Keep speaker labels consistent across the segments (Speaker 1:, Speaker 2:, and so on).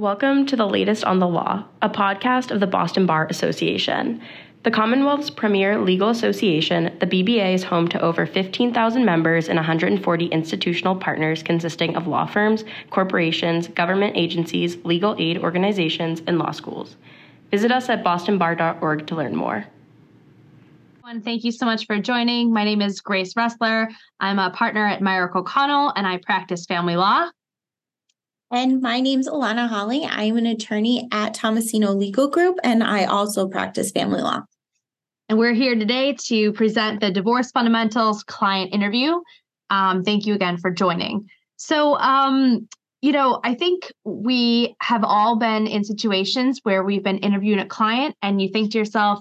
Speaker 1: Welcome to the latest on the law, a podcast of the Boston Bar Association. The Commonwealth's premier legal association, the BBA is home to over 15,000 members and 140 institutional partners consisting of law firms, corporations, government agencies, legal aid organizations, and law schools. Visit us at bostonbar.org to learn more.
Speaker 2: Thank you so much for joining. My name is Grace Ressler. I'm a partner at Mirick O'Connell and I practice family law.
Speaker 3: And my name's Alana Holly. I'm an attorney at Tomasino Legal Group, and I also practice family law.
Speaker 2: And we're here today to present the Divorce Fundamentals client interview. Um, thank you again for joining. So, um, you know, I think we have all been in situations where we've been interviewing a client, and you think to yourself,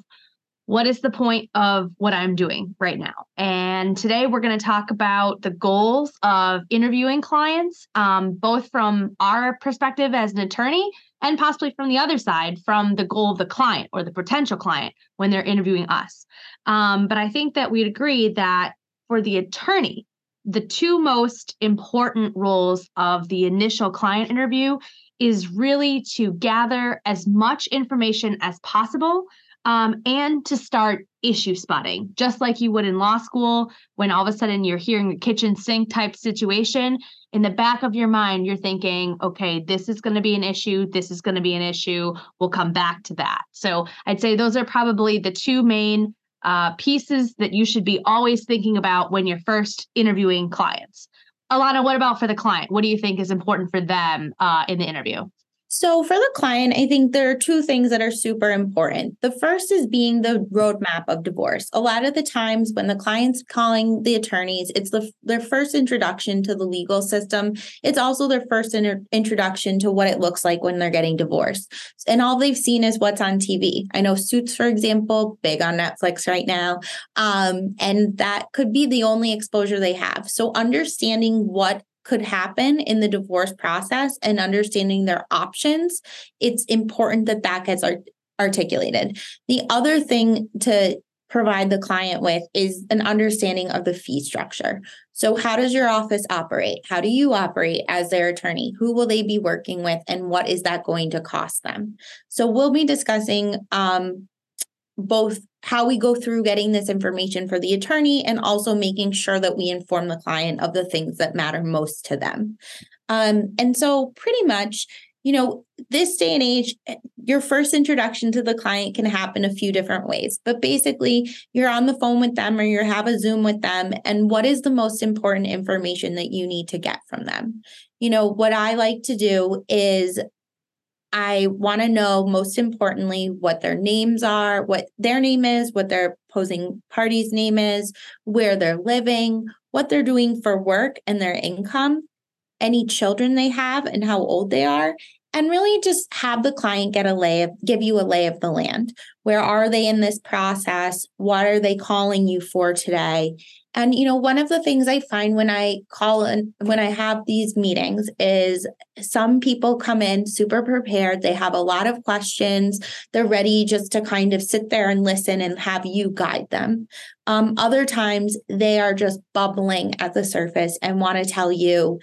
Speaker 2: what is the point of what I'm doing right now? And today we're going to talk about the goals of interviewing clients, um, both from our perspective as an attorney and possibly from the other side, from the goal of the client or the potential client when they're interviewing us. Um, but I think that we'd agree that for the attorney, the two most important roles of the initial client interview is really to gather as much information as possible um, and to start issue spotting, just like you would in law school when all of a sudden you're hearing a kitchen sink type situation. In the back of your mind, you're thinking, okay, this is going to be an issue. This is going to be an issue. We'll come back to that. So I'd say those are probably the two main uh, pieces that you should be always thinking about when you're first interviewing clients. Alana, what about for the client? What do you think is important for them uh, in the interview?
Speaker 3: So, for the client, I think there are two things that are super important. The first is being the roadmap of divorce. A lot of the times when the client's calling the attorneys, it's the, their first introduction to the legal system. It's also their first inter- introduction to what it looks like when they're getting divorced. And all they've seen is what's on TV. I know Suits, for example, big on Netflix right now. Um, and that could be the only exposure they have. So, understanding what could happen in the divorce process and understanding their options, it's important that that gets art- articulated. The other thing to provide the client with is an understanding of the fee structure. So, how does your office operate? How do you operate as their attorney? Who will they be working with, and what is that going to cost them? So, we'll be discussing um, both how we go through getting this information for the attorney and also making sure that we inform the client of the things that matter most to them. Um, and so, pretty much, you know, this day and age, eh, your first introduction to the client can happen a few different ways. But basically, you're on the phone with them or you have a Zoom with them. And what is the most important information that you need to get from them? You know, what I like to do is I want to know most importantly what their names are, what their name is, what their opposing party's name is, where they're living, what they're doing for work and their income, any children they have and how old they are, and really just have the client get a lay of give you a lay of the land. Where are they in this process? What are they calling you for today? And you know, one of the things I find when I call and when I have these meetings is some people come in super prepared. They have a lot of questions. They're ready just to kind of sit there and listen and have you guide them. Um, other times they are just bubbling at the surface and want to tell you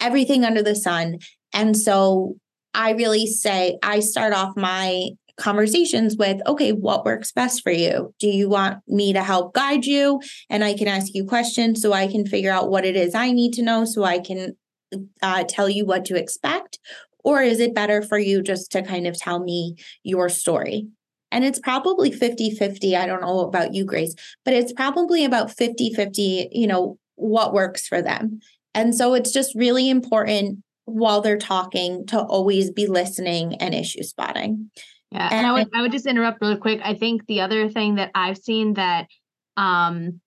Speaker 3: everything under the sun. And so I really say I start off my conversations with okay what works best for you? Do you want me to help guide you? And i can ask you questions so i can figure out what it is i need to know so i can uh, tell you what to expect? Or is it better for you just to kind of tell me your story? And it's probably 50 50 i don't know about you grace but it's probably about 50 50 you know what works for them. And so it's just really important while they're talking to always be listening and issue spotting
Speaker 2: yeah, and, and I would I would just interrupt really quick. I think the other thing that I've seen that um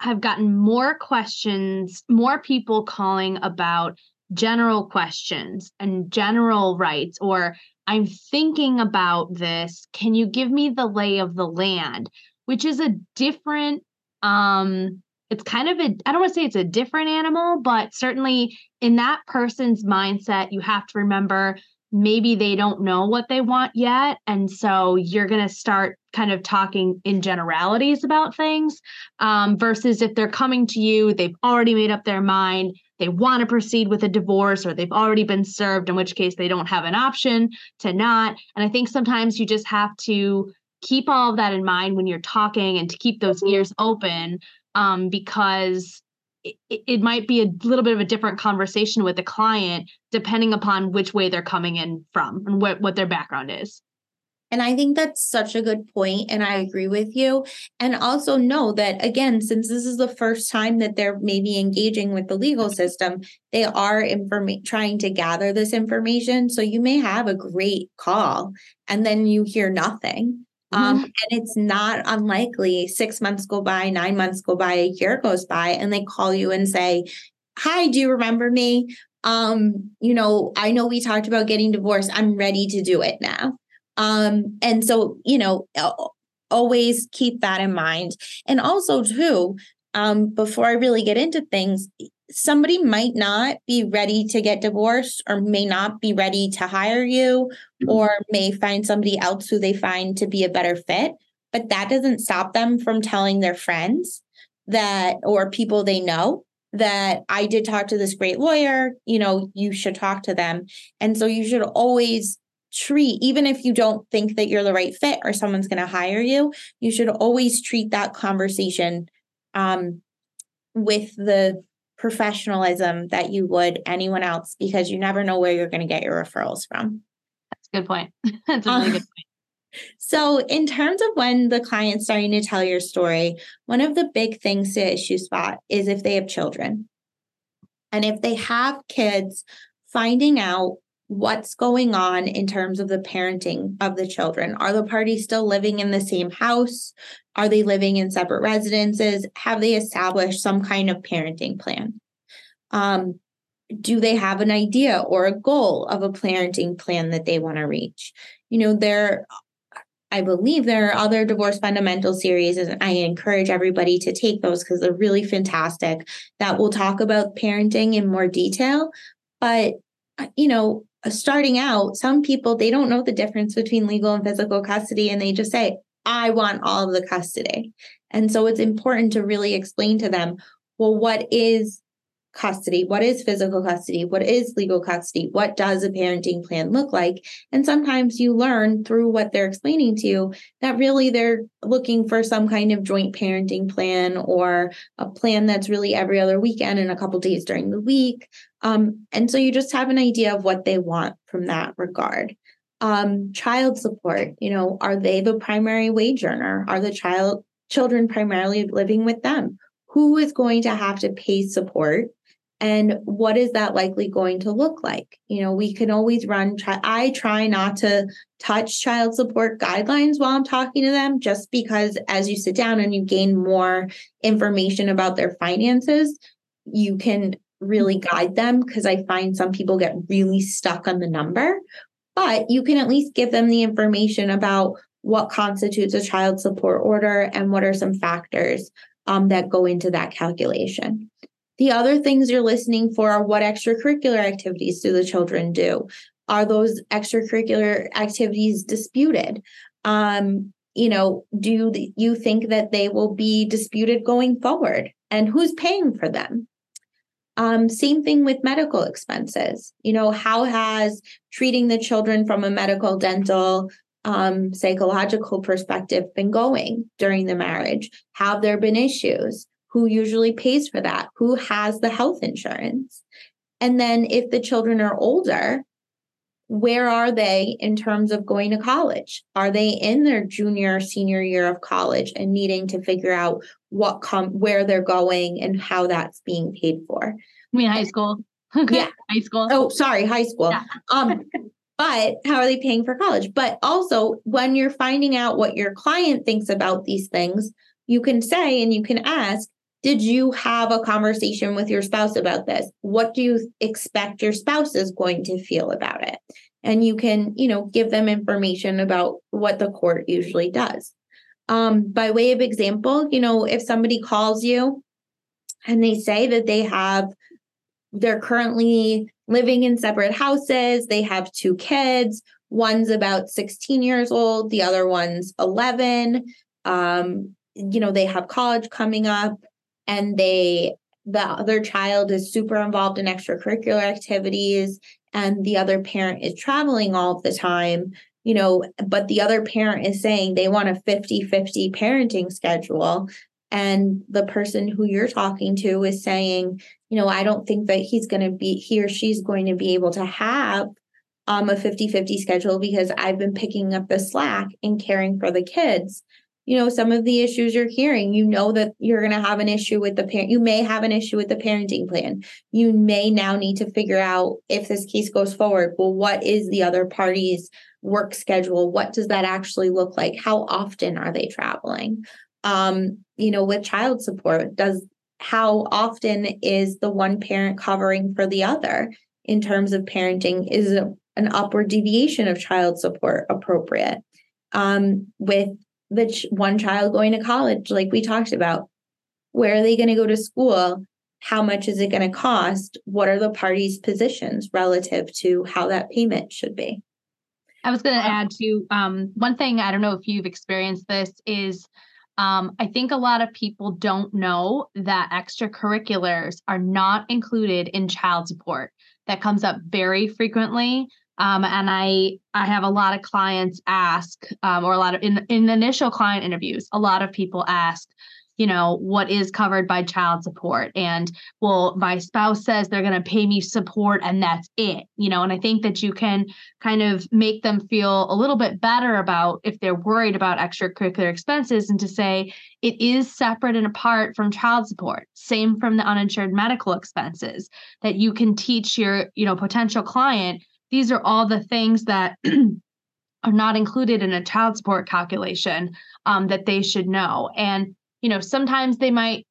Speaker 2: I've gotten more questions, more people calling about general questions and general rights or I'm thinking about this. Can you give me the lay of the land? Which is a different um it's kind of a I don't want to say it's a different animal, but certainly in that person's mindset, you have to remember maybe they don't know what they want yet. And so you're going to start kind of talking in generalities about things um, versus if they're coming to you, they've already made up their mind. they want to proceed with a divorce or they've already been served, in which case they don't have an option to not. And I think sometimes you just have to keep all of that in mind when you're talking and to keep those ears open um, because it, it might be a little bit of a different conversation with the client depending upon which way they're coming in from and what, what their background is.
Speaker 3: And I think that's such a good point, and I agree with you. And also know that again, since this is the first time that they're maybe engaging with the legal system, they are inform- trying to gather this information. So you may have a great call, and then you hear nothing. Um, mm-hmm. and it's not unlikely six months go by, nine months go by, a year goes by, and they call you and say, Hi, do you remember me? Um, you know, I know we talked about getting divorced. I'm ready to do it now. Um, and so, you know, always keep that in mind. And also, too, um, before I really get into things, somebody might not be ready to get divorced or may not be ready to hire you mm-hmm. or may find somebody else who they find to be a better fit but that doesn't stop them from telling their friends that or people they know that I did talk to this great lawyer, you know, you should talk to them. And so you should always treat even if you don't think that you're the right fit or someone's going to hire you, you should always treat that conversation um with the professionalism that you would anyone else because you never know where you're going to get your referrals from.
Speaker 2: That's a good point. That's a really uh, good point.
Speaker 3: So, in terms of when the client's starting to tell your story, one of the big things to issue spot is if they have children. And if they have kids, finding out what's going on in terms of the parenting of the children. Are the parties still living in the same house? Are they living in separate residences? Have they established some kind of parenting plan? Um, do they have an idea or a goal of a parenting plan that they want to reach? You know, there, I believe there are other divorce fundamental series, and I encourage everybody to take those because they're really fantastic. That will talk about parenting in more detail. But, you know, starting out, some people they don't know the difference between legal and physical custody, and they just say, I want all of the custody. And so it's important to really explain to them well, what is custody? What is physical custody? What is legal custody? What does a parenting plan look like? And sometimes you learn through what they're explaining to you that really they're looking for some kind of joint parenting plan or a plan that's really every other weekend and a couple days during the week. Um, and so you just have an idea of what they want from that regard. Um, child support you know are they the primary wage earner? Are the child children primarily living with them? Who is going to have to pay support? And what is that likely going to look like? You know we can always run try, i try not to touch child support guidelines while i'm talking to them just because as you sit down and you gain more information about their finances you can really guide them because i find some people get really stuck on the number but you can at least give them the information about what constitutes a child support order and what are some factors um, that go into that calculation. The other things you're listening for are what extracurricular activities do the children do? Are those extracurricular activities disputed? Um, you know, do you think that they will be disputed going forward? And who's paying for them? Um, same thing with medical expenses. You know, how has treating the children from a medical, dental, um, psychological perspective been going during the marriage? Have there been issues? Who usually pays for that? Who has the health insurance? And then if the children are older, where are they in terms of going to college? Are they in their junior, senior year of college and needing to figure out what come where they're going and how that's being paid for?
Speaker 2: I mean high school.
Speaker 3: yeah.
Speaker 2: high school.
Speaker 3: Oh, sorry, high school. Yeah. um, but how are they paying for college? But also when you're finding out what your client thinks about these things, you can say and you can ask, did you have a conversation with your spouse about this? What do you expect your spouse is going to feel about it? And you can, you know, give them information about what the court usually does. Um, by way of example, you know, if somebody calls you and they say that they have, they're currently living in separate houses, they have two kids, one's about 16 years old, the other one's 11. Um, you know, they have college coming up and they the other child is super involved in extracurricular activities and the other parent is traveling all the time, you know, but the other parent is saying they want a 50 50 parenting schedule. And the person who you're talking to is saying, you know, I don't think that he's going to be, he or she's going to be able to have um, a 50 50 schedule because I've been picking up the slack and caring for the kids you know some of the issues you're hearing you know that you're going to have an issue with the parent you may have an issue with the parenting plan. You may now need to figure out if this case goes forward well what is the other party's work schedule? What does that actually look like? How often are they traveling? Um you know with child support does how often is the one parent covering for the other in terms of parenting? Is an upward deviation of child support appropriate? Um, with the ch- one child going to college, like we talked about. Where are they going to go to school? How much is it going to cost? What are the parties' positions relative to how that payment should be?
Speaker 2: I was going to add to um, one thing. I don't know if you've experienced this. Is um, I think a lot of people don't know that extracurriculars are not included in child support. That comes up very frequently. Um, and I I have a lot of clients ask, um, or a lot of in in initial client interviews, a lot of people ask, you know, what is covered by child support, and well, my spouse says they're going to pay me support, and that's it, you know. And I think that you can kind of make them feel a little bit better about if they're worried about extracurricular expenses, and to say it is separate and apart from child support. Same from the uninsured medical expenses that you can teach your you know potential client these are all the things that are not included in a child support calculation um, that they should know. And, you know, sometimes they might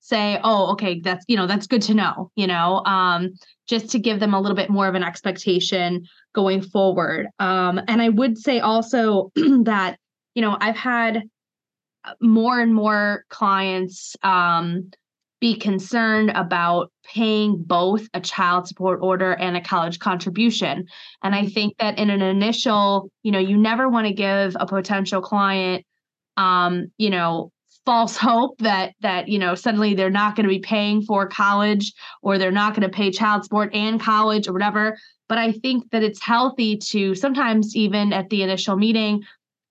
Speaker 2: say, oh, okay, that's, you know, that's good to know, you know, um, just to give them a little bit more of an expectation going forward. Um, and I would say also that, you know, I've had more and more clients um, be concerned about paying both a child support order and a college contribution. And I think that in an initial, you know, you never want to give a potential client um, you know, false hope that that you know suddenly they're not going to be paying for college or they're not going to pay child support and college or whatever but i think that it's healthy to sometimes even at the initial meeting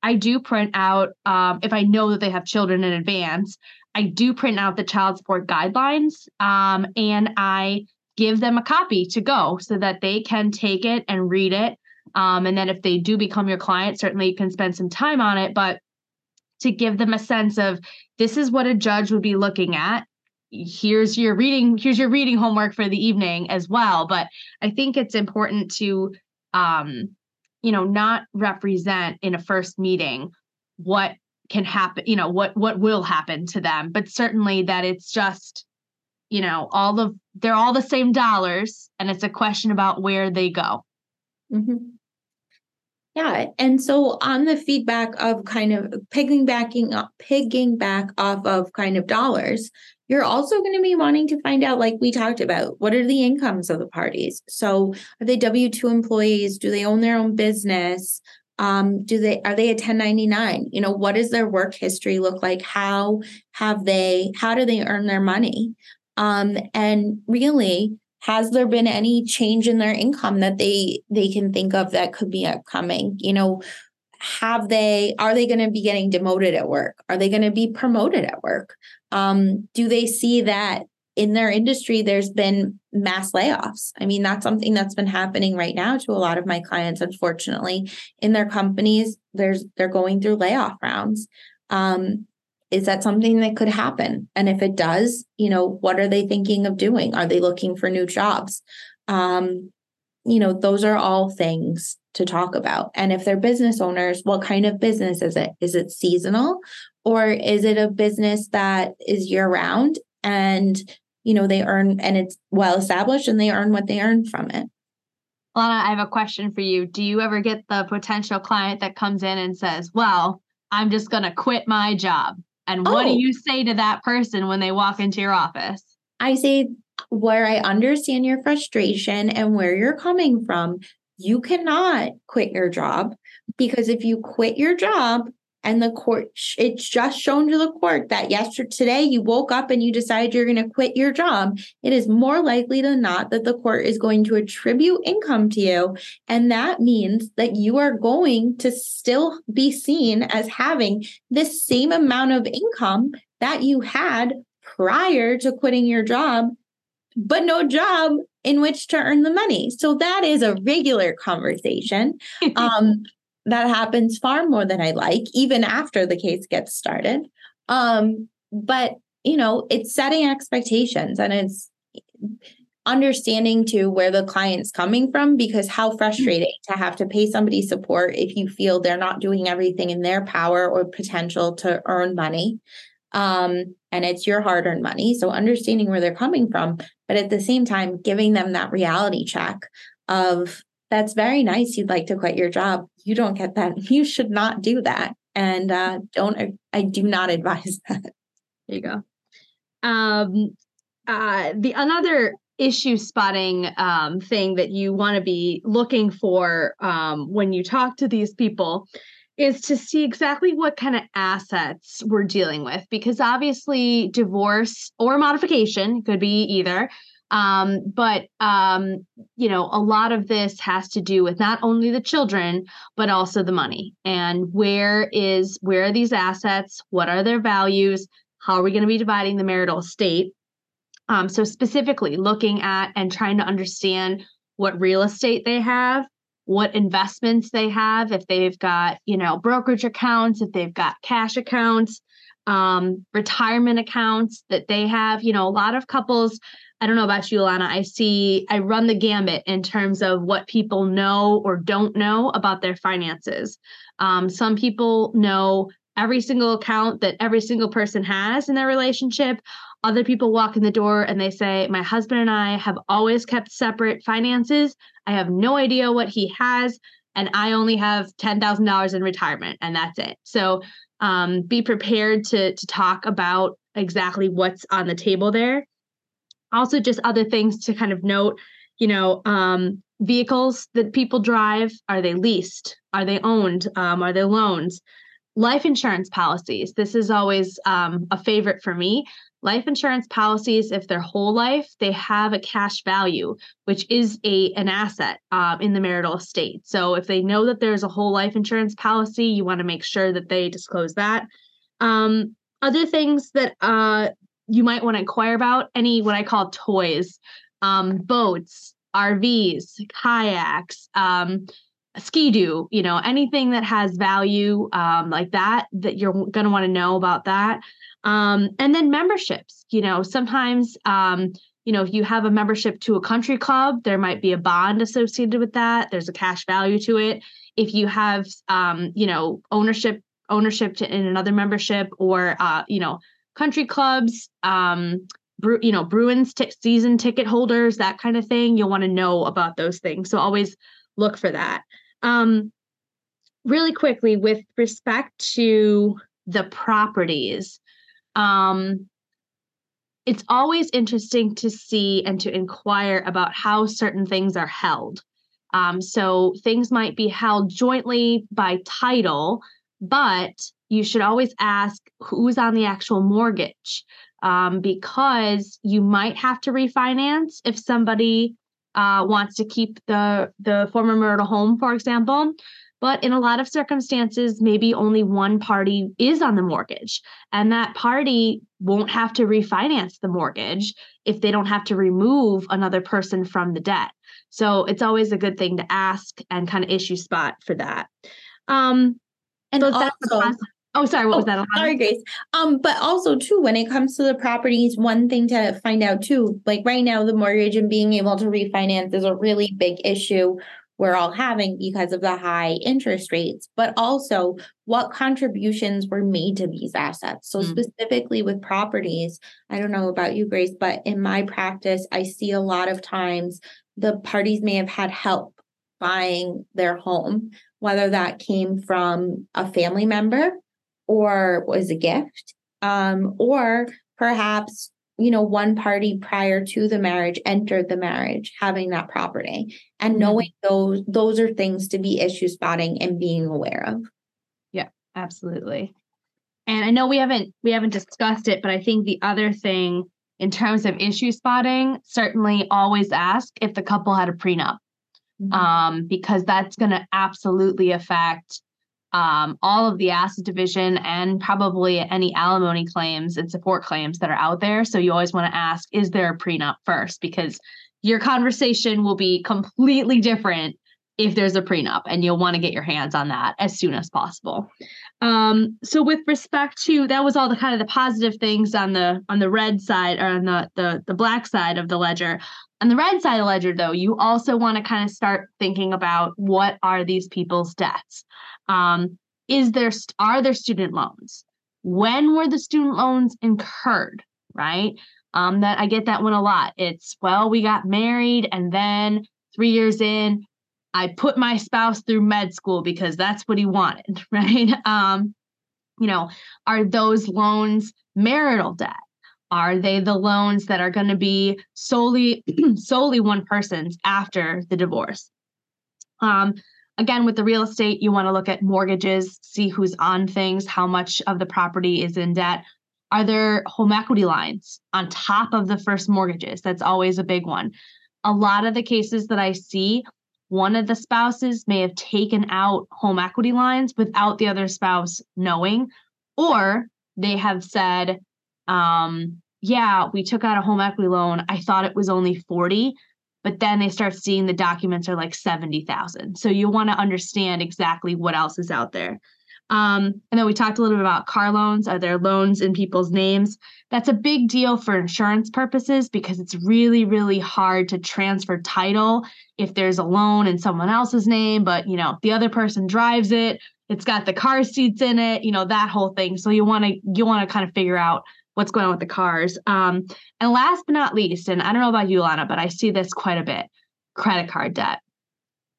Speaker 2: i do print out um, if i know that they have children in advance I do print out the child support guidelines um, and I give them a copy to go so that they can take it and read it. Um, and then if they do become your client, certainly you can spend some time on it, but to give them a sense of this is what a judge would be looking at. Here's your reading, here's your reading homework for the evening as well. But I think it's important to um, you know, not represent in a first meeting what can happen you know what what will happen to them but certainly that it's just you know all of they're all the same dollars and it's a question about where they go.
Speaker 3: Mm-hmm. yeah and so on the feedback of kind of piggybacking up pigging back off of kind of dollars you're also going to be wanting to find out like we talked about what are the incomes of the parties? So are they w2 employees? Do they own their own business um do they are they a 1099 you know what does their work history look like? How have they how do they earn their money? Um and really has there been any change in their income that they they can think of that could be upcoming? You know have they are they going to be getting demoted at work? Are they going to be promoted at work? Um do they see that in their industry, there's been mass layoffs. I mean, that's something that's been happening right now to a lot of my clients, unfortunately. In their companies, there's they're going through layoff rounds. Um, is that something that could happen? And if it does, you know, what are they thinking of doing? Are they looking for new jobs? Um, you know, those are all things to talk about. And if they're business owners, what kind of business is it? Is it seasonal or is it a business that is year round and you know they earn and it's well established and they earn what they earn from it.
Speaker 2: Lana i have a question for you. Do you ever get the potential client that comes in and says well i'm just going to quit my job. And what oh. do you say to that person when they walk into your office?
Speaker 3: I say where i understand your frustration and where you're coming from you cannot quit your job because if you quit your job and the court it's just shown to the court that yesterday today you woke up and you decide you're going to quit your job it is more likely than not that the court is going to attribute income to you and that means that you are going to still be seen as having this same amount of income that you had prior to quitting your job but no job in which to earn the money. So that is a regular conversation. Um, that happens far more than I like, even after the case gets started. Um, but you know, it's setting expectations and it's understanding to where the client's coming from because how frustrating to have to pay somebody support if you feel they're not doing everything in their power or potential to earn money um, and it's your hard earned money. So understanding where they're coming from, but at the same time, giving them that reality check of that's very nice. You'd like to quit your job. You don't get that. You should not do that. And uh, don't, I do not advise that. There
Speaker 2: you go. Um, uh, the another issue spotting um, thing that you want to be looking for um, when you talk to these people is to see exactly what kind of assets we're dealing with because obviously divorce or modification could be either um, but um, you know a lot of this has to do with not only the children but also the money. And where is where are these assets? What are their values? How are we going to be dividing the marital estate? Um, so specifically looking at and trying to understand what real estate they have what investments they have, if they've got, you know, brokerage accounts, if they've got cash accounts, um, retirement accounts that they have. You know, a lot of couples, I don't know about you, Alana, I see, I run the gambit in terms of what people know or don't know about their finances. Um, some people know every single account that every single person has in their relationship. Other people walk in the door and they say, My husband and I have always kept separate finances. I have no idea what he has, and I only have $10,000 in retirement, and that's it. So um, be prepared to, to talk about exactly what's on the table there. Also, just other things to kind of note, you know, um, vehicles that people drive are they leased? Are they owned? Um, are they loans? Life insurance policies. This is always um, a favorite for me. Life insurance policies, if they're whole life, they have a cash value, which is a an asset um, in the marital estate. So if they know that there's a whole life insurance policy, you want to make sure that they disclose that. Um, other things that uh, you might want to inquire about any what I call toys, um, boats, RVs, kayaks, um, ski-doo, you know, anything that has value um, like that, that you're going to want to know about that. Um, and then memberships, you know, sometimes, um, you know, if you have a membership to a country club, there might be a bond associated with that. There's a cash value to it. If you have, um, you know, ownership ownership to, in another membership or, uh, you know, country clubs, um, Bru- you know, Bruins t- season ticket holders, that kind of thing, you'll want to know about those things. So always look for that. Um, really quickly, with respect to the properties, um, it's always interesting to see and to inquire about how certain things are held. Um, so things might be held jointly by title, but you should always ask who's on the actual mortgage um, because you might have to refinance if somebody uh, wants to keep the the former marital home, for example. But in a lot of circumstances, maybe only one party is on the mortgage, and that party won't have to refinance the mortgage if they don't have to remove another person from the debt. So it's always a good thing to ask and kind of issue spot for that. Um,
Speaker 3: and so also,
Speaker 2: oh, sorry, what oh, was that?
Speaker 3: Sorry, Grace. Um, but also too, when it comes to the properties, one thing to find out too, like right now, the mortgage and being able to refinance is a really big issue we're all having because of the high interest rates, but also what contributions were made to these assets. So, mm-hmm. specifically with properties, I don't know about you, Grace, but in my practice, I see a lot of times the parties may have had help buying their home, whether that came from a family member or was a gift, um, or perhaps you know one party prior to the marriage entered the marriage having that property and mm-hmm. knowing those those are things to be issue spotting and being aware of
Speaker 2: yeah Absolutely. And I know we haven't we haven't discussed it, but I think the other thing in terms of issue spotting, certainly always ask if the couple had a prenup. Mm-hmm. Um, because that's going to absolutely affect um, all of the asset division and probably any alimony claims and support claims that are out there. So you always want to ask, is there a prenup first? Because your conversation will be completely different if there's a prenup and you'll want to get your hands on that as soon as possible um, so with respect to that was all the kind of the positive things on the on the red side or on the the, the black side of the ledger on the red side of the ledger though you also want to kind of start thinking about what are these people's debts um, is there are there student loans when were the student loans incurred right um, that i get that one a lot it's well we got married and then three years in I put my spouse through med school because that's what he wanted, right? Um, you know, are those loans marital debt? Are they the loans that are going to be solely solely one person's after the divorce? Um, again, with the real estate, you want to look at mortgages, see who's on things, how much of the property is in debt. Are there home equity lines on top of the first mortgages? That's always a big one. A lot of the cases that I see one of the spouses may have taken out home equity lines without the other spouse knowing, or they have said, um, yeah, we took out a home equity loan. I thought it was only 40, but then they start seeing the documents are like 70,000. So you want to understand exactly what else is out there. Um, and then we talked a little bit about car loans. Are there loans in people's names? That's a big deal for insurance purposes because it's really, really hard to transfer title if there's a loan in someone else's name, but you know, the other person drives it, it's got the car seats in it, you know, that whole thing. So you want to you want to kind of figure out what's going on with the cars. Um, and last but not least, and I don't know about you, Lana, but I see this quite a bit credit card debt.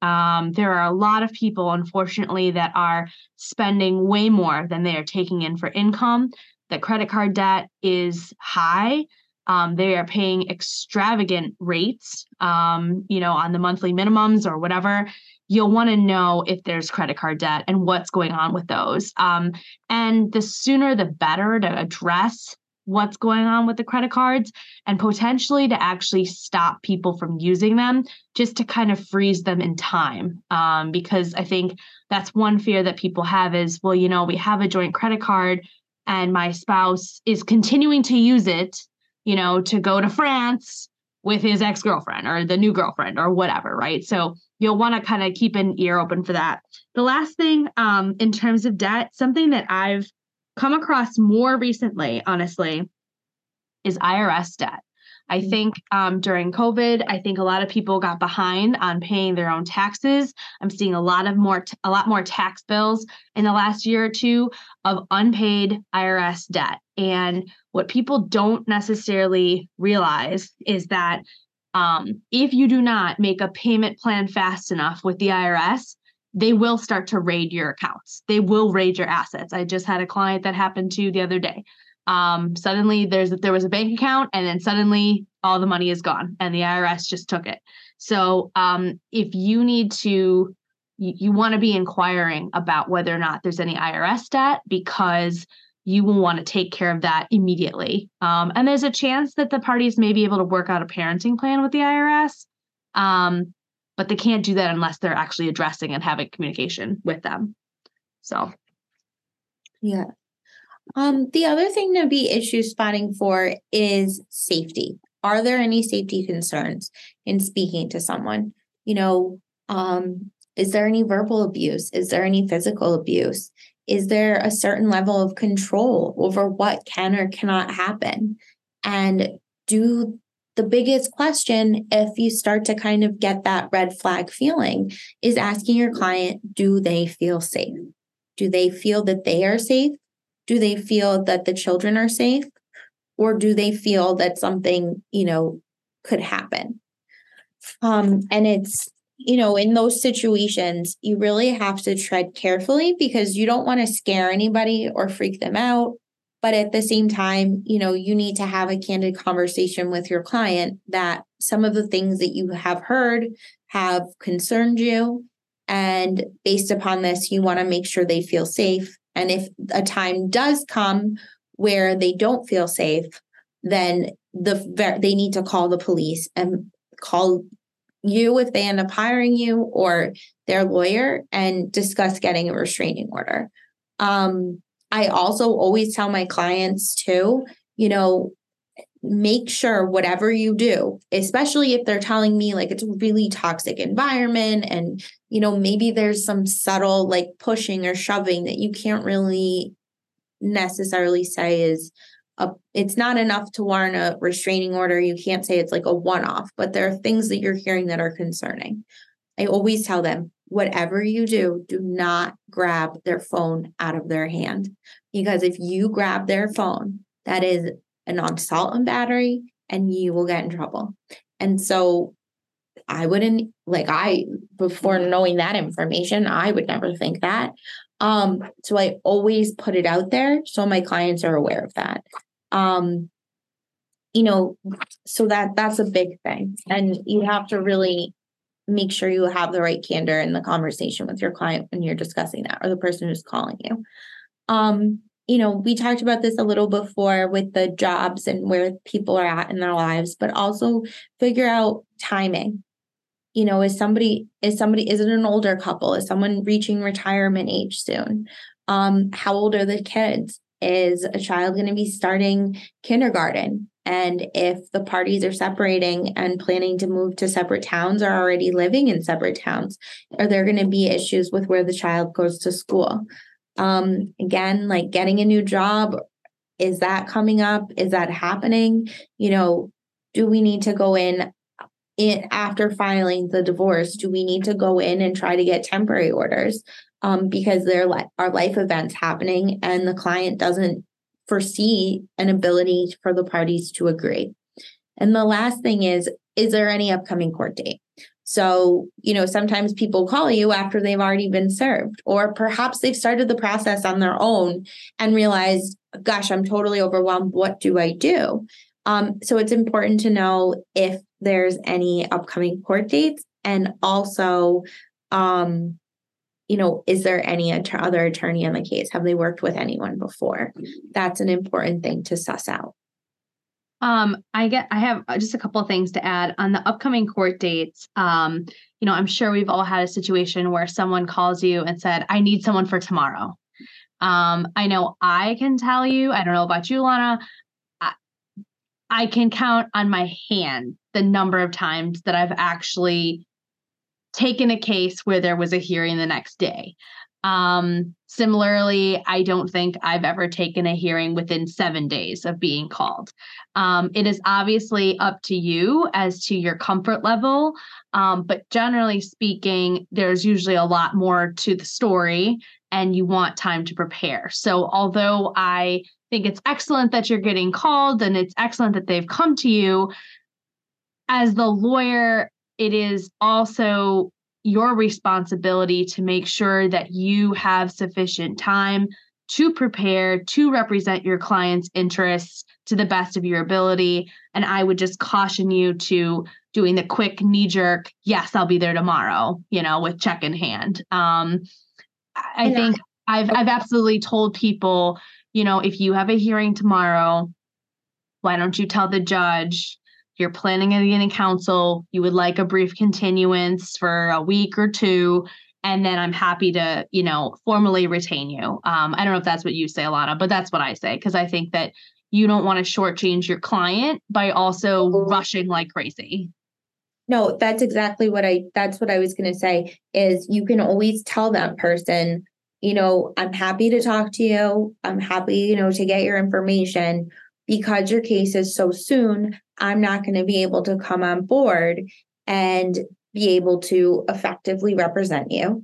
Speaker 2: Um, there are a lot of people, unfortunately, that are spending way more than they are taking in for income. The credit card debt is high. Um, they are paying extravagant rates, um, you know, on the monthly minimums or whatever. You'll want to know if there's credit card debt and what's going on with those. Um, and the sooner the better to address what's going on with the credit cards and potentially to actually stop people from using them just to kind of freeze them in time. Um, because i think that's one fear that people have is well you know we have a joint credit card and my spouse is continuing to use it you know to go to france with his ex-girlfriend or the new girlfriend or whatever right? So you'll want to kind of keep an ear open for that. The last thing um, in terms of debt something that i've come across more recently, honestly, is IRS debt. I mm. think um, during COVID, I think a lot of people got behind on paying their own taxes. I'm seeing a lot of more, t- a lot more tax bills in the last year or two of unpaid IRS debt. And what people don't necessarily realize is that um, if you do not make a payment plan fast enough with the IRS, they will start to raid your accounts. They will raid your assets. I just had a client that happened to the other day. Um, suddenly there's there was a bank account and then suddenly all the money is gone and the IRS just took it. So um, if you need to you, you want to be inquiring about whether or not there's any IRS debt because you will want to take care of that immediately. Um, and there's a chance that the parties may be able to work out a parenting plan with the IRS. Um, but they can't do that unless they're actually addressing and having communication with them. So,
Speaker 3: yeah. Um, the other thing to be issue spotting for is safety. Are there any safety concerns in speaking to someone? You know, um, is there any verbal abuse? Is there any physical abuse? Is there a certain level of control over what can or cannot happen? And do the biggest question, if you start to kind of get that red flag feeling, is asking your client do they feel safe? Do they feel that they are safe? Do they feel that the children are safe? Or do they feel that something, you know, could happen? Um, and it's, you know, in those situations, you really have to tread carefully because you don't want to scare anybody or freak them out but at the same time you know you need to have a candid conversation with your client that some of the things that you have heard have concerned you and based upon this you want to make sure they feel safe And if a time does come where they don't feel safe, then the they need to call the police and call you if they end up hiring you or their lawyer and discuss getting a restraining order. Um, I also always tell my clients too, you know, make sure whatever you do, especially if they're telling me like it's a really toxic environment and, you know, maybe there's some subtle like pushing or shoving that you can't really necessarily say is a, it's not enough to warrant a restraining order. You can't say it's like a one off, but there are things that you're hearing that are concerning. I always tell them, whatever you do, do not grab their phone out of their hand. Because if you grab their phone, that is an assault and battery, and you will get in trouble. And so I wouldn't like I before knowing that information, I would never think that. Um, so I always put it out there so my clients are aware of that. Um, you know, so that that's a big thing. And you have to really make sure you have the right candor in the conversation with your client when you're discussing that or the person who's calling you. Um, you know, we talked about this a little before with the jobs and where people are at in their lives, but also figure out timing. You know, is somebody is somebody is it an older couple? Is someone reaching retirement age soon? Um, how old are the kids? Is a child going to be starting kindergarten? And if the parties are separating and planning to move to separate towns or already living in separate towns, are there going to be issues with where the child goes to school? Um, again, like getting a new job, is that coming up? Is that happening? You know, do we need to go in in after filing the divorce? Do we need to go in and try to get temporary orders? Um, because there are life events happening and the client doesn't foresee an ability for the parties to agree. And the last thing is, is there any upcoming court date? So, you know, sometimes people call you after they've already been served, or perhaps they've started the process on their own and realized, gosh, I'm totally overwhelmed. What do I do? Um, so it's important to know if there's any upcoming court dates and also um, you know, is there any other attorney in the case? Have they worked with anyone before? That's an important thing to suss out.
Speaker 2: Um, I get I have uh, just a couple of things to add on the upcoming court dates. Um, you know, I'm sure we've all had a situation where someone calls you and said, I need someone for tomorrow. Um, I know I can tell you, I don't know about you, Lana. I, I can count on my hand the number of times that I've actually taken a case where there was a hearing the next day. Um, similarly, I don't think I've ever taken a hearing within seven days of being called. Um, it is obviously up to you as to your comfort level, um, but generally speaking, there's usually a lot more to the story and you want time to prepare. So, although I think it's excellent that you're getting called and it's excellent that they've come to you, as the lawyer, it is also your responsibility to make sure that you have sufficient time to prepare to represent your client's interests to the best of your ability. And I would just caution you to doing the quick knee jerk, yes, I'll be there tomorrow, you know, with check in hand. Um, I think I've I've absolutely told people, you know, if you have a hearing tomorrow, why don't you tell the judge you're planning on getting counsel, you would like a brief continuance for a week or two, and then I'm happy to, you know, formally retain you. Um, I don't know if that's what you say, Alana, but that's what I say because I think that you don't want to shortchange your client by also rushing like crazy.
Speaker 3: No, that's exactly what I that's what I was going to say is you can always tell that person, you know, I'm happy to talk to you. I'm happy, you know, to get your information because your case is so soon. I'm not going to be able to come on board and be able to effectively represent you.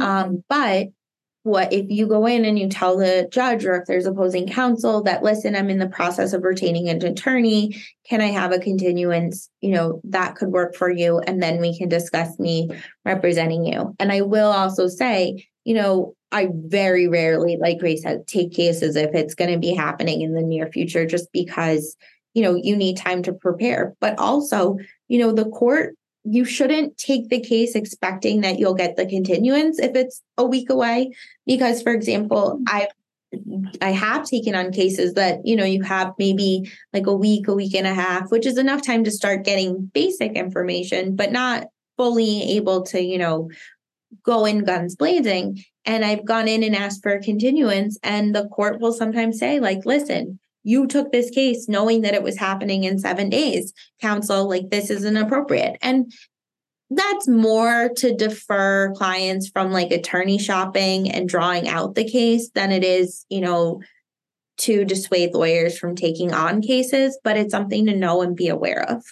Speaker 3: Um, but what if you go in and you tell the judge or if there's opposing counsel that listen i'm in the process of retaining an attorney can i have a continuance you know that could work for you and then we can discuss me representing you and i will also say you know i very rarely like grace said take cases if it's going to be happening in the near future just because you know you need time to prepare. But also you know the court you shouldn't take the case expecting that you'll get the continuance if it's a week away. Because for example i i have taken on cases that you know you have maybe like a week a week and a half which is enough time to start getting basic information but not fully able to you know go in guns blazing and i've gone in and asked for a continuance and the court will sometimes say like listen you took this case knowing that it was happening in seven days. Counsel, like this isn't appropriate. And that's more to defer clients from like attorney shopping and drawing out the case than it is, you know, to dissuade lawyers from taking on cases, but it's something to know and be aware of.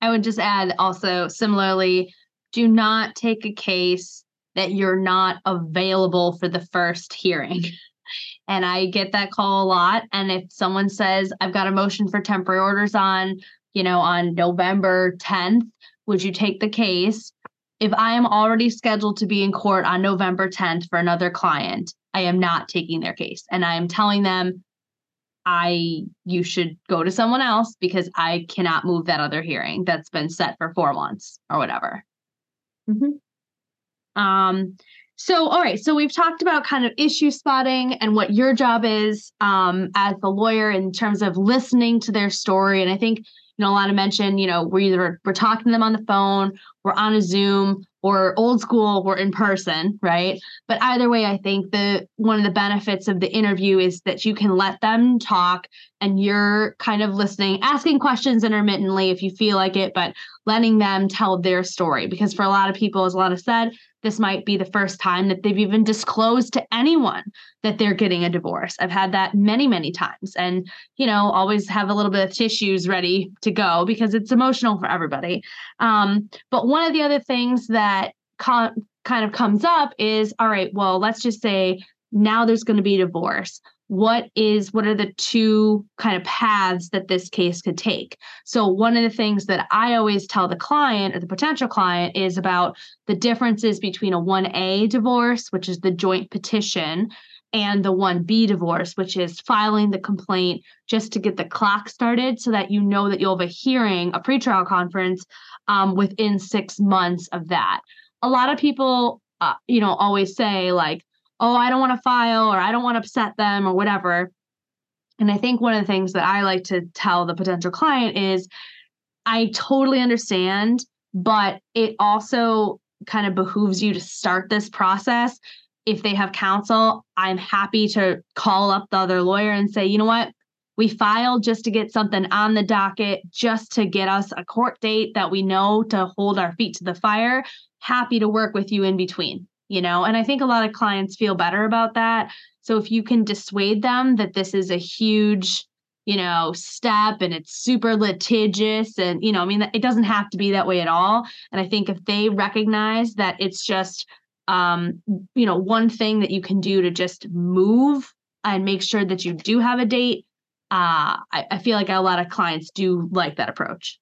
Speaker 2: I would just add also similarly, do not take a case that you're not available for the first hearing. And I get that call a lot. And if someone says, I've got a motion for temporary orders on, you know, on November 10th, would you take the case? If I am already scheduled to be in court on November 10th for another client, I am not taking their case. And I am telling them, I you should go to someone else because I cannot move that other hearing that's been set for four months or whatever. Mm-hmm. Um, so, all right. So we've talked about kind of issue spotting and what your job is um, as the lawyer in terms of listening to their story. And I think you know a lot of mention. You know, we're either we're talking to them on the phone, we're on a Zoom, or old school, we're in person, right? But either way, I think the one of the benefits of the interview is that you can let them talk and you're kind of listening, asking questions intermittently if you feel like it, but letting them tell their story. Because for a lot of people, as a lot of said, this might be the first time that they've even disclosed to anyone that they're getting a divorce. I've had that many, many times. And, you know, always have a little bit of tissues ready to go because it's emotional for everybody. Um, but one of the other things that kind of comes up is all right, well, let's just say now there's going to be a divorce what is what are the two kind of paths that this case could take? So one of the things that i always tell the client or the potential client is about the differences between a 1a divorce which is the joint petition and the 1b divorce which is filing the complaint just to get the clock started so that you know that you'll have a hearing a pretrial conference um, within six months of that. A lot of people uh, you know always say like oh, I don't want to file or I don't want to upset them or whatever. And I think one of the things that I like to tell the potential client is I totally understand, but it also kind of behooves you to start this process. If they have counsel, I'm happy to call up the other lawyer and say, you know what? We filed just to get something on the docket, just to get us a court date that we know to hold our feet to the fire. Happy to work with you in between you know and i think a lot of clients feel better about that. So if you can dissuade them that this is a huge you know step and it's super litigious and you know i mean it doesn't have to be that way at all. And i think if they recognize that it's just um you know one thing that you can do to just move and make sure that you do have a date uh I, I feel like a lot of clients do like that approach.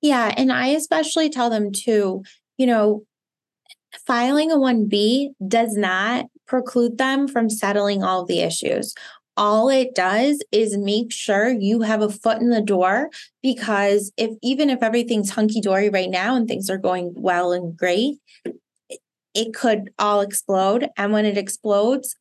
Speaker 3: Yeah and i especially tell them too you know filing a 1B does not preclude them from settling all the issues. All it does is make sure you have a foot in the door because if even if everything's hunky dory right now and things are going well and great, it could all explode. And when it explodes,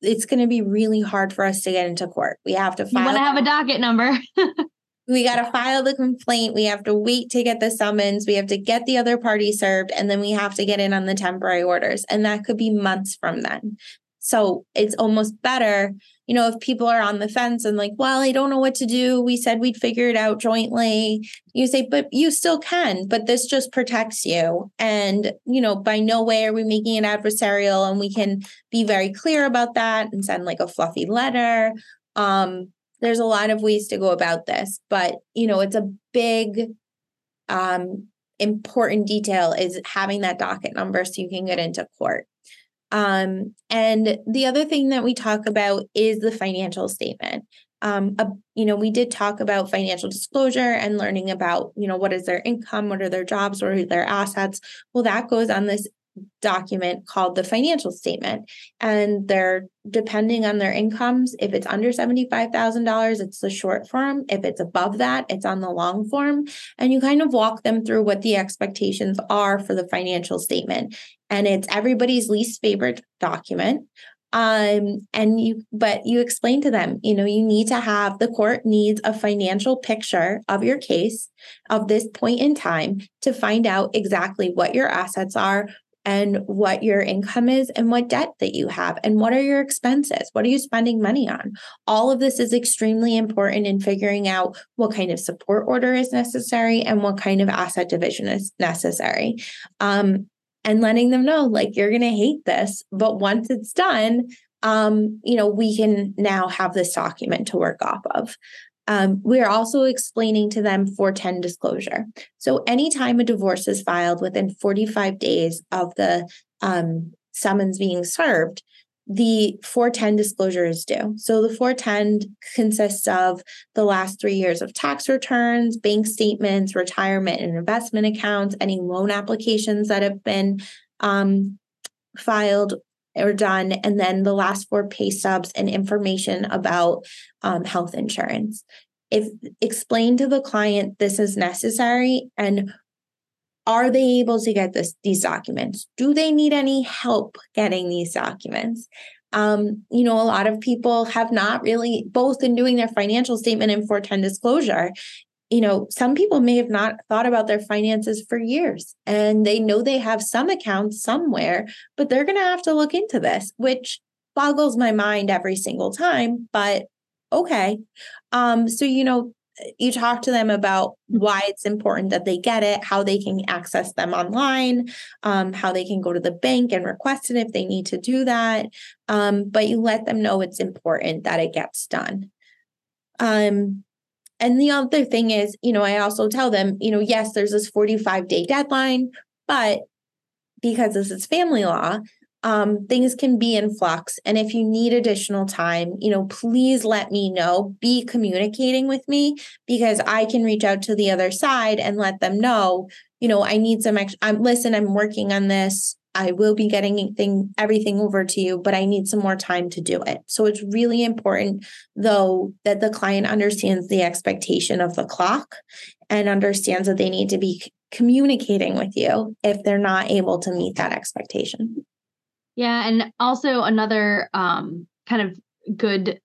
Speaker 3: it's going to be really hard for us to get into court. We have to
Speaker 2: file. You want to have a docket number.
Speaker 3: we got to file the complaint. We have to wait to get the summons. We have to get the other party served. And then we have to get in on the temporary orders. And that could be months from then. So it's almost better, you know, if people are on the fence and like, well, I don't know what to do. We said we'd figure it out jointly. You say, but you still can, but this just protects you. And, you know, by no way are we making it adversarial. And we can be very clear about that and send like a fluffy letter. Um, there's a lot of ways to go about this but you know it's a big um important detail is having that docket number so you can get into court. Um and the other thing that we talk about is the financial statement. Um a, you know we did talk about financial disclosure and learning about you know what is their income what are their jobs what are their assets? Well that goes on this document called the financial statement. And they're depending on their incomes. If it's under $75,000, it's the short form. If it's above that, it's on the long form. And you kind of walk them through what the expectations are for the financial statement. And it's everybody's least favorite document um and you but you explain to them you know you need to have the court needs a financial picture of your case of this point in time to find out exactly what your assets are and what your income is and what debt that you have and what are your expenses? What are you spending money on? All of this is extremely important in figuring out what kind of support order is necessary and what kind of asset division is necessary. Um, and letting them know like you're going to hate this but once it's done um you know we can now have this document to work off of um, we are also explaining to them 410 disclosure. So, anytime a divorce is filed within 45 days of the um, summons being served, the 410 disclosure is due. So the 410 consists of the last three years of tax returns, bank statements, retirement and investment accounts, any loan applications that have been um, filed or done, and then the last four pay stubs and information about um, health insurance. If explain to the client this is necessary and are they able to get this these documents? Do they need any help getting these documents? Um, you know a lot of people have not really both in doing their financial statement and 410 disclosure you know some people may have not thought about their finances for years and they know they have some accounts somewhere but they're going to have to look into this which boggles my mind every single time but okay um so you know you talk to them about why it's important that they get it, how they can access them online, um, how they can go to the bank and request it if they need to do that. Um, but you let them know it's important that it gets done. Um, and the other thing is, you know, I also tell them, you know, yes, there's this 45 day deadline, but because this is family law, um, things can be in flux. And if you need additional time, you know, please let me know. Be communicating with me because I can reach out to the other side and let them know, you know, I need some extra. I'm listen, I'm working on this. I will be getting anything, everything over to you, but I need some more time to do it. So it's really important, though, that the client understands the expectation of the clock and understands that they need to be communicating with you if they're not able to meet that expectation.
Speaker 2: Yeah, and also another um, kind of good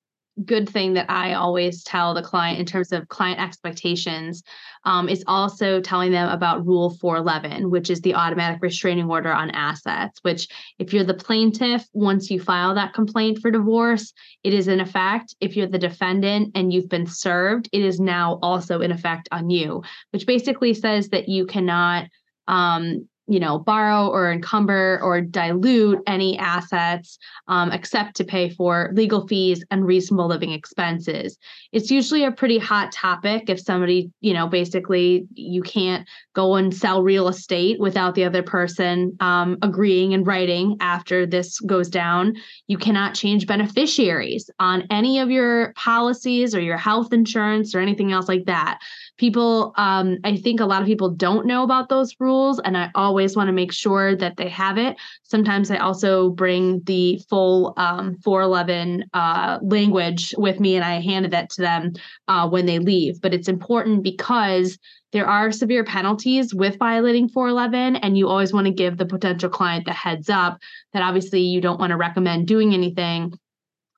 Speaker 2: good thing that I always tell the client in terms of client expectations um, is also telling them about Rule 411, which is the automatic restraining order on assets. Which, if you're the plaintiff, once you file that complaint for divorce, it is in effect. If you're the defendant and you've been served, it is now also in effect on you, which basically says that you cannot um, you know borrow or encumber or dilute any assets um, except to pay for legal fees and reasonable living expenses. It's usually a pretty hot topic if somebody you know basically you can't go and sell real estate without the other person um, agreeing in writing after this goes down. You cannot change beneficiaries on any of your policies or your health insurance or anything else like that. People um, i think a lot of people don't know about those rules and i always want to make sure that they have it. Sometimes i also bring the full um, 411 uh, language with me and i handed that to them uh, when they leave. But it's important because there are severe penalties with violating 411 and you always want to give the potential client the heads up that obviously you don't want to recommend doing anything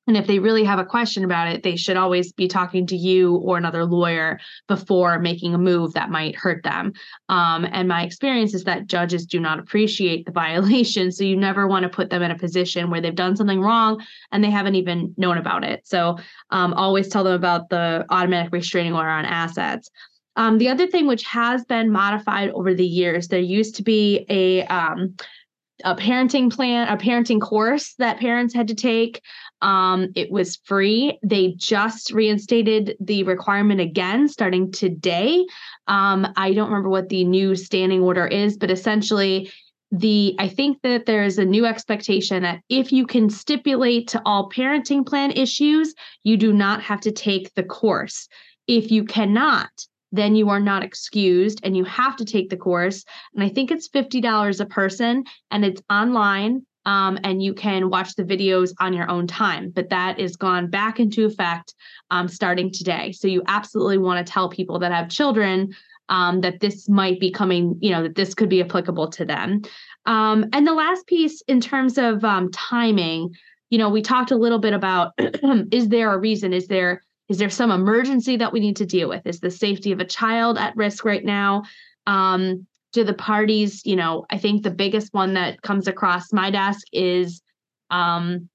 Speaker 2: and if they really have a question about it, they should always be talking to you or another lawyer before making a move that might hurt them. Um, and my experience is that judges do not appreciate the violation. So you never want to put them in a position where they've done something wrong and they haven't even known about it. So um, always tell them about the automatic restraining order on assets. Um, the other thing which has been modified over the years, there used to be a um, a parenting plan, a parenting course that parents had to take. Um, it was free. They just reinstated the requirement again starting today. Um, I don't remember what the new standing order is, but essentially, the I think that there is a new expectation that if you can stipulate to all parenting plan issues, you do not have to take the course. If you cannot, then you are not excused and you have to take the course. And I think it's $50 a person and it's online. Um, and you can watch the videos on your own time. But that is gone back into effect um, starting today. So you absolutely want to tell people that have children um, that this might be coming, you know, that this could be applicable to them. Um, and the last piece, in terms of um, timing, you know, we talked a little bit about is there a reason? Is there is there some emergency that we need to deal with? Is the safety of a child at risk right now? Um, do the parties, you know, I think the biggest one that comes across my desk is um,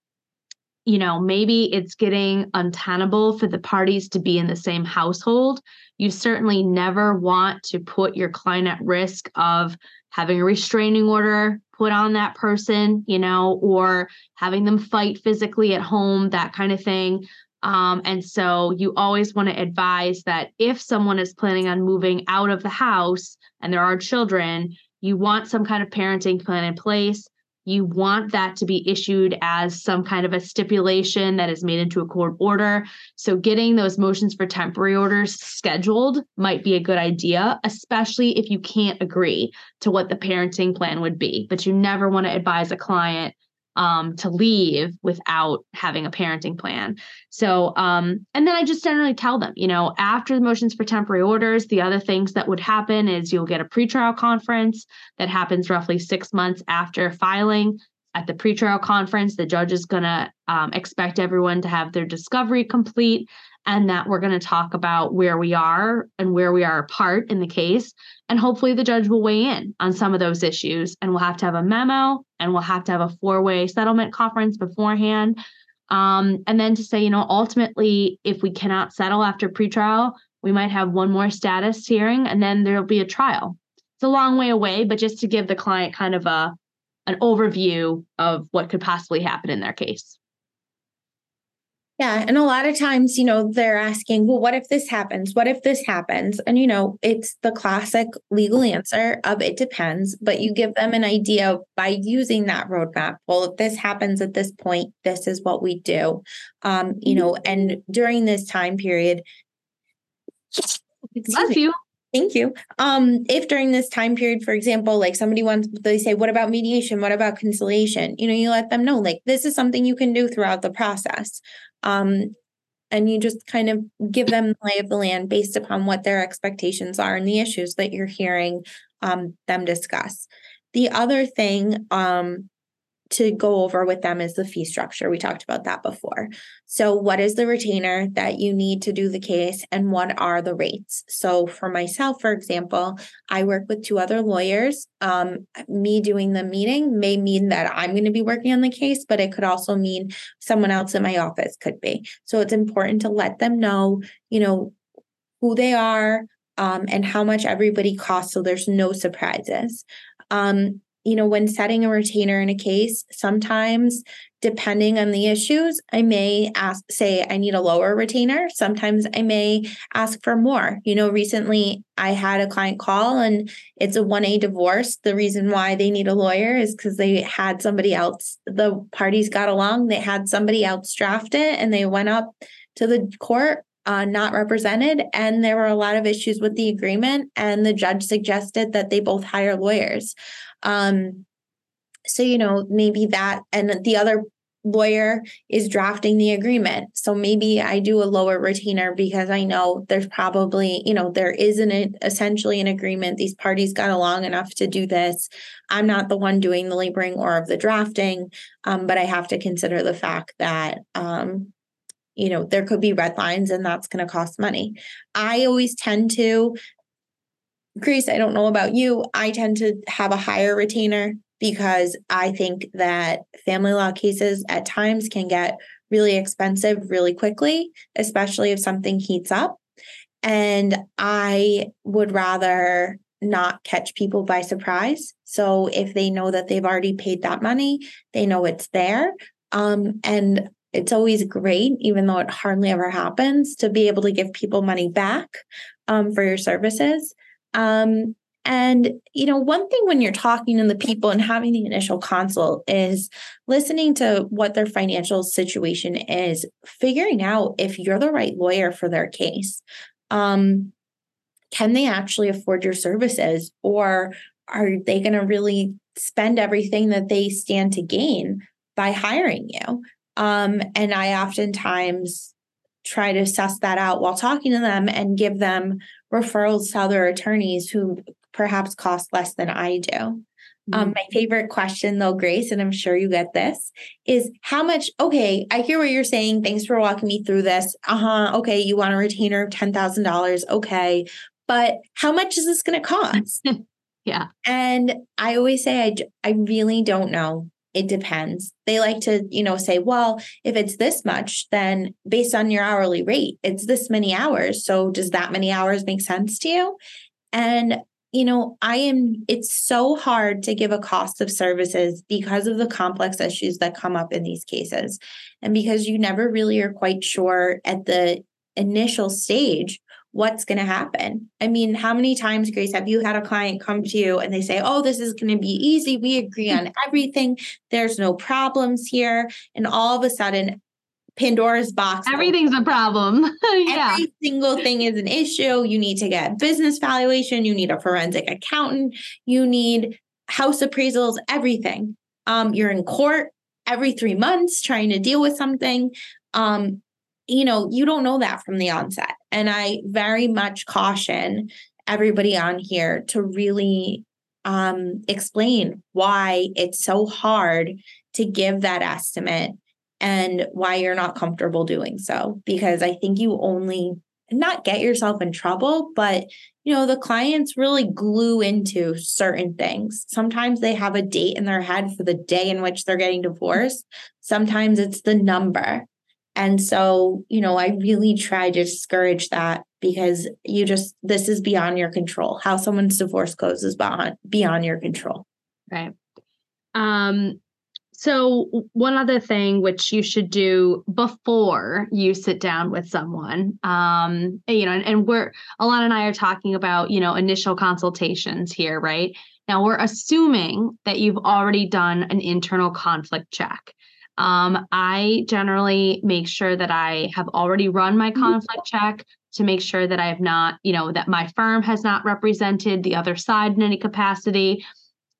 Speaker 2: you know, maybe it's getting untenable for the parties to be in the same household. You certainly never want to put your client at risk of having a restraining order put on that person, you know, or having them fight physically at home, that kind of thing. Um, and so you always want to advise that if someone is planning on moving out of the house and there are children, you want some kind of parenting plan in place you want that to be issued as some kind of a stipulation that is made into a court order. So, getting those motions for temporary orders scheduled might be a good idea, especially if you can't agree to what the parenting plan would be. But you never want to advise a client um, to leave without having a parenting plan. So, um, and then I just generally tell them, you know, after the motions for temporary orders, the other things that would happen is you'll get a pretrial conference that happens roughly six months after filing. At the pretrial conference, the judge is going to um, expect everyone to have their discovery complete and that we're going to talk about where we are and where we are apart in the case. And hopefully the judge will weigh in on some of those issues. And we'll have to have a memo and we'll have to have a four way settlement conference beforehand. Um, and then to say, you know, ultimately, if we cannot settle after pretrial, we might have one more status hearing and then there'll be a trial. It's a long way away, but just to give the client kind of a an overview of what could possibly happen in their case.
Speaker 3: Yeah. And a lot of times, you know, they're asking, well, what if this happens? What if this happens? And, you know, it's the classic legal answer of it depends, but you give them an idea by using that roadmap. Well, if this happens at this point, this is what we do. Um, you know, and during this time period,
Speaker 2: Bless you.
Speaker 3: Thank you. Um, if during this time period, for example, like somebody wants, they say, what about mediation? What about conciliation? You know, you let them know, like, this is something you can do throughout the process. Um, and you just kind of give them the lay of the land based upon what their expectations are and the issues that you're hearing um, them discuss. The other thing um, to go over with them is the fee structure. We talked about that before. So, what is the retainer that you need to do the case, and what are the rates? So, for myself, for example, I work with two other lawyers. Um, me doing the meeting may mean that I'm going to be working on the case, but it could also mean someone else in my office could be. So, it's important to let them know, you know, who they are, um, and how much everybody costs so there's no surprises. Um, you know, when setting a retainer in a case, sometimes depending on the issues, I may ask, say, I need a lower retainer. Sometimes I may ask for more. You know, recently I had a client call and it's a 1A divorce. The reason why they need a lawyer is because they had somebody else, the parties got along, they had somebody else draft it and they went up to the court uh, not represented. And there were a lot of issues with the agreement. And the judge suggested that they both hire lawyers. Um, so, you know, maybe that and the other lawyer is drafting the agreement. So maybe I do a lower retainer because I know there's probably, you know, there isn't essentially an agreement. These parties got along enough to do this. I'm not the one doing the laboring or of the drafting, um, but I have to consider the fact that, um, you know, there could be red lines and that's going to cost money. I always tend to Grace, I don't know about you. I tend to have a higher retainer because I think that family law cases at times can get really expensive really quickly, especially if something heats up. And I would rather not catch people by surprise. So if they know that they've already paid that money, they know it's there. Um, and it's always great, even though it hardly ever happens, to be able to give people money back um, for your services. Um, and, you know, one thing when you're talking to the people and having the initial consult is listening to what their financial situation is, figuring out if you're the right lawyer for their case. Um, can they actually afford your services or are they going to really spend everything that they stand to gain by hiring you? Um, and I oftentimes try to suss that out while talking to them and give them referrals to other attorneys who perhaps cost less than I do. Um, mm-hmm. Um, my favorite question, though, Grace, and I'm sure you get this, is how much? Okay, I hear what you're saying. Thanks for walking me through this. Uh huh. Okay, you want a retainer of $10,000. Okay. But how much is this going to cost?
Speaker 2: yeah.
Speaker 3: And I always say, I, I really don't know it depends. They like to, you know, say, well, if it's this much, then based on your hourly rate, it's this many hours. So does that many hours make sense to you? And, you know, I am, it's so hard to give a cost of services because of the complex issues that come up in these cases. And because you never really are quite sure at the initial stage what's going to happen. I mean, how many times, Grace, have you had a client come to you and they say, Oh, this is going to be easy. We agree on everything. There's no problems here. And all of a sudden, Pandora's box.
Speaker 2: Everything's a problem.
Speaker 3: yeah. Every single thing is an issue. You need to get business valuation. You need a forensic accountant. You need house appraisals, everything. Um, you're in court every three months trying to deal with something. Um, you know, you don't know that from the onset. And I very much caution everybody on here to really um, explain why it's so hard to give that estimate and why you're not comfortable doing so. Because I think you only not get yourself in trouble, but you know, the clients really glue into certain things. Sometimes they have a date in their head for the day in which they're getting divorced. Sometimes it's the number. And so, you know, I really try to discourage that because you just, this is beyond your control. How someone's divorce goes is beyond, beyond your control.
Speaker 2: Right. Um, so one other thing which you should do before you sit down with someone, um, you know, and, and we're Alana and I are talking about, you know, initial consultations here, right? Now we're assuming that you've already done an internal conflict check. Um, I generally make sure that I have already run my mm-hmm. conflict check to make sure that I have not, you know, that my firm has not represented the other side in any capacity.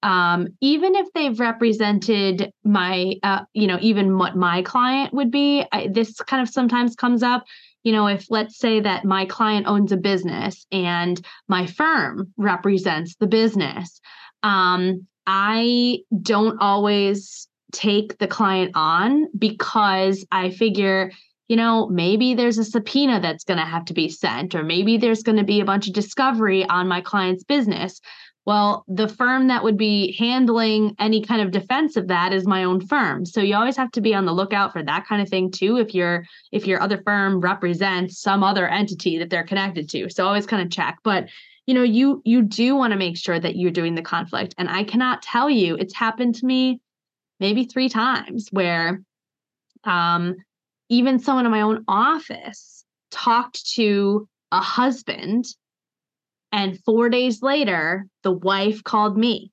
Speaker 2: Um, even if they've represented my, uh, you know, even what my client would be, I, this kind of sometimes comes up. You know, if let's say that my client owns a business and my firm represents the business, um, I don't always take the client on because I figure, you know, maybe there's a subpoena that's going to have to be sent, or maybe there's going to be a bunch of discovery on my client's business. Well, the firm that would be handling any kind of defense of that is my own firm. So you always have to be on the lookout for that kind of thing too if your if your other firm represents some other entity that they're connected to. So always kind of check. But you know, you you do want to make sure that you're doing the conflict. And I cannot tell you, it's happened to me maybe three times where um, even someone in my own office talked to a husband and four days later the wife called me.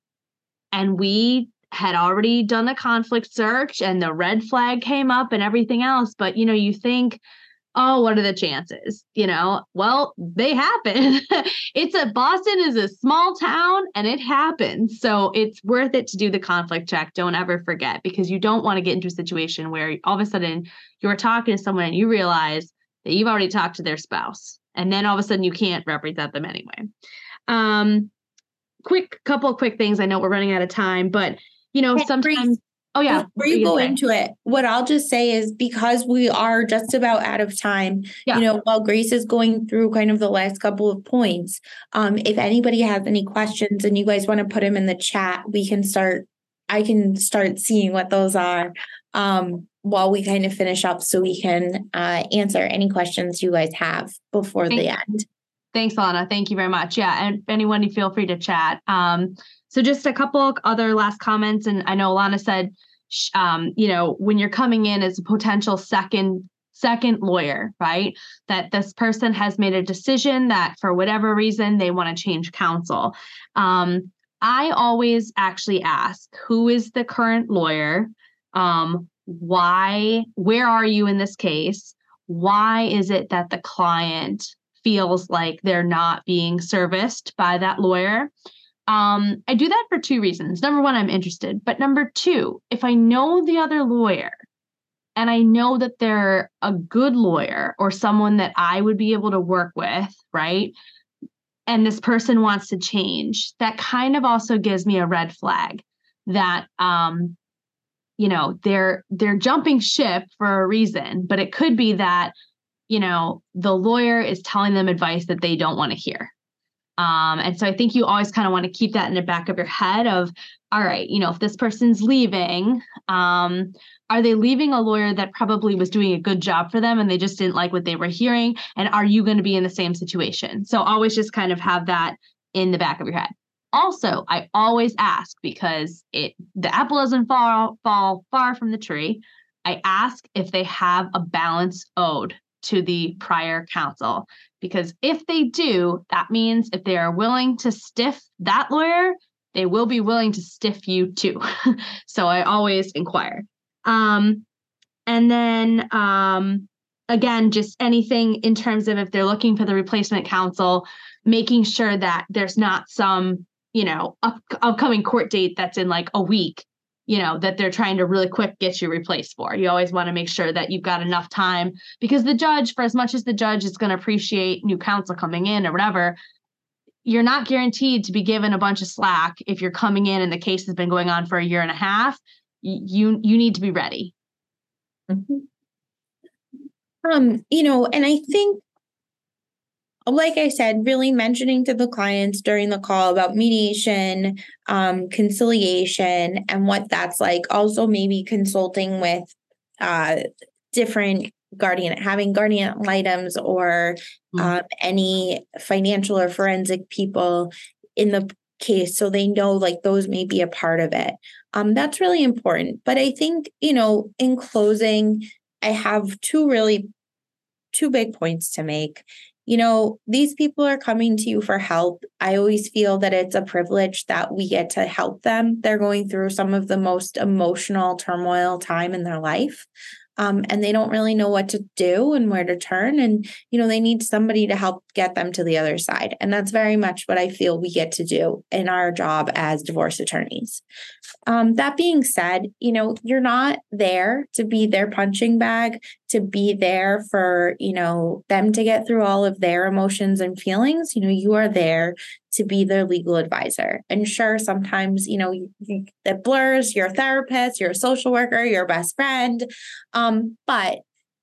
Speaker 2: And we had already done the conflict search and the red flag came up and everything else. But you know you think oh, what are the chances? You know, well, they happen. it's a Boston is a small town and it happens. So it's worth it to do the conflict check. Don't ever forget because you don't want to get into a situation where all of a sudden you're talking to someone and you realize that you've already talked to their spouse. And then all of a sudden you can't represent them anyway. Um, quick couple of quick things. I know we're running out of time, but you know, sometimes Oh yeah.
Speaker 3: Before you go into it, what I'll just say is because we are just about out of time, yeah. you know, while Grace is going through kind of the last couple of points, um, if anybody has any questions and you guys want to put them in the chat, we can start, I can start seeing what those are um, while we kind of finish up so we can uh, answer any questions you guys have before Thank the end.
Speaker 2: Thanks, Lana. Thank you very much. Yeah. And anyone, feel free to chat. Um, so just a couple other last comments. And I know Alana said, um, you know, when you're coming in as a potential second second lawyer, right? That this person has made a decision that for whatever reason they want to change counsel. Um, I always actually ask, who is the current lawyer? Um, why, where are you in this case? Why is it that the client feels like they're not being serviced by that lawyer. Um, I do that for two reasons. Number one, I'm interested. But number two, if I know the other lawyer and I know that they're a good lawyer or someone that I would be able to work with, right? And this person wants to change, that kind of also gives me a red flag that um, you know, they're they're jumping ship for a reason, but it could be that, you know, the lawyer is telling them advice that they don't want to hear. Um, and so I think you always kind of want to keep that in the back of your head of, all right, you know, if this person's leaving, um, are they leaving a lawyer that probably was doing a good job for them and they just didn't like what they were hearing? And are you going to be in the same situation? So always just kind of have that in the back of your head. Also, I always ask because it the apple doesn't fall fall far from the tree. I ask if they have a balance owed to the prior counsel because if they do, that means if they are willing to stiff that lawyer, they will be willing to stiff you too. so I always inquire. Um, and then um, again, just anything in terms of if they're looking for the replacement counsel, making sure that there's not some, you know, up, upcoming court date that's in like a week, you know, that they're trying to really quick get you replaced for. You always want to make sure that you've got enough time because the judge, for as much as the judge is going to appreciate new counsel coming in or whatever, you're not guaranteed to be given a bunch of slack if you're coming in and the case has been going on for a year and a half you you need to be ready
Speaker 3: mm-hmm. um you know and i think like I said, really mentioning to the clients during the call about mediation, um, conciliation, and what that's like. Also, maybe consulting with uh, different guardian, having guardian ad litems or mm-hmm. um, any financial or forensic people in the case so they know like those may be a part of it um that's really important but i think you know in closing i have two really two big points to make you know these people are coming to you for help. I always feel that it's a privilege that we get to help them. They're going through some of the most emotional turmoil time in their life um, and they don't really know what to do and where to turn and you know they need somebody to help get them to the other side and that's very much what i feel we get to do in our job as divorce attorneys. Um, that being said you know you're not there to be their punching bag to be there for you know them to get through all of their emotions and feelings you know you are there to be their legal advisor. And sure, sometimes, you know, it blurs, you're a therapist, you're a social worker, your best friend. Um, but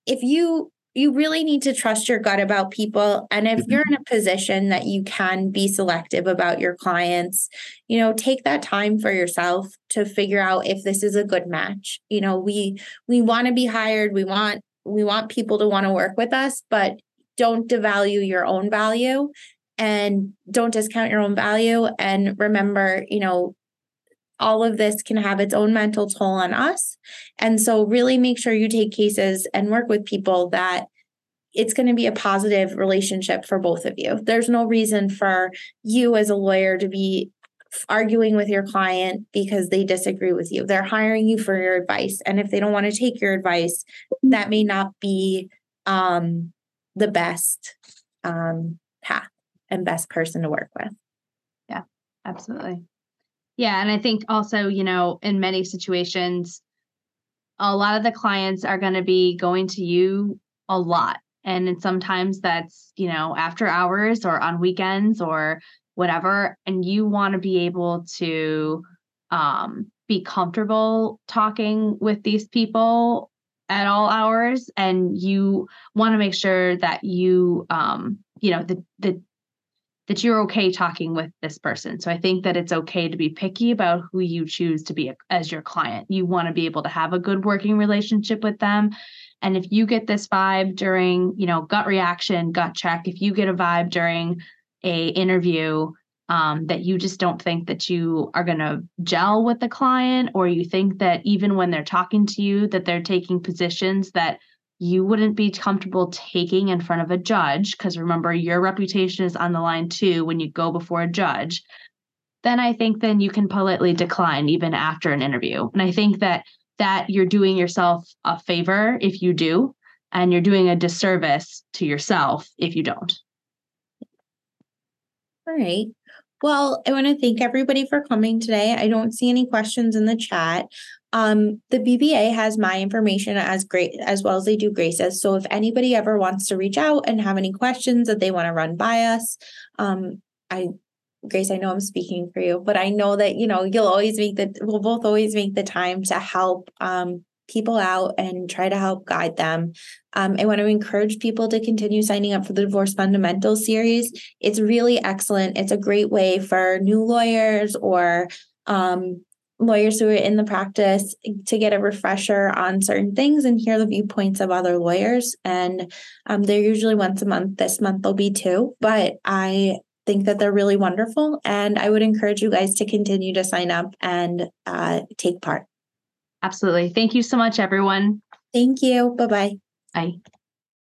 Speaker 3: if you you really need to trust your gut about people and if you're in a position that you can be selective about your clients you know take that time for yourself to figure out if this is a good match you know we we want to be hired we want we want people to want to work with us but don't devalue your own value and don't discount your own value. And remember, you know, all of this can have its own mental toll on us. And so, really make sure you take cases and work with people that it's going to be a positive relationship for both of you. There's no reason for you as a lawyer to be arguing with your client because they disagree with you. They're hiring you for your advice. And if they don't want to take your advice, that may not be um, the best um, path and best person to work with.
Speaker 2: Yeah, absolutely. Yeah. And I think also, you know, in many situations, a lot of the clients are going to be going to you a lot. And sometimes that's, you know, after hours or on weekends or whatever. And you want to be able to um, be comfortable talking with these people at all hours. And you want to make sure that you, um, you know, the, the that you're okay talking with this person. So I think that it's okay to be picky about who you choose to be as your client. You want to be able to have a good working relationship with them. And if you get this vibe during, you know, gut reaction, gut check, if you get a vibe during a interview um, that you just don't think that you are going to gel with the client, or you think that even when they're talking to you, that they're taking positions that you wouldn't be comfortable taking in front of a judge because remember your reputation is on the line too when you go before a judge then i think then you can politely decline even after an interview and i think that that you're doing yourself a favor if you do and you're doing a disservice to yourself if you don't
Speaker 3: All right. Well, I want to thank everybody for coming today. I don't see any questions in the chat. Um, the BBA has my information as great as well as they do Grace's. So if anybody ever wants to reach out and have any questions that they want to run by us, um, I Grace, I know I'm speaking for you, but I know that you know you'll always make the we'll both always make the time to help um, people out and try to help guide them. Um, I want to encourage people to continue signing up for the Divorce Fundamentals series. It's really excellent. It's a great way for new lawyers or um, lawyers who are in the practice to get a refresher on certain things and hear the viewpoints of other lawyers. And um, they're usually once a month. This month they'll be two, but I think that they're really wonderful. And I would encourage you guys to continue to sign up and uh, take part.
Speaker 2: Absolutely. Thank you so much, everyone.
Speaker 3: Thank you. Bye-bye.
Speaker 2: Bye.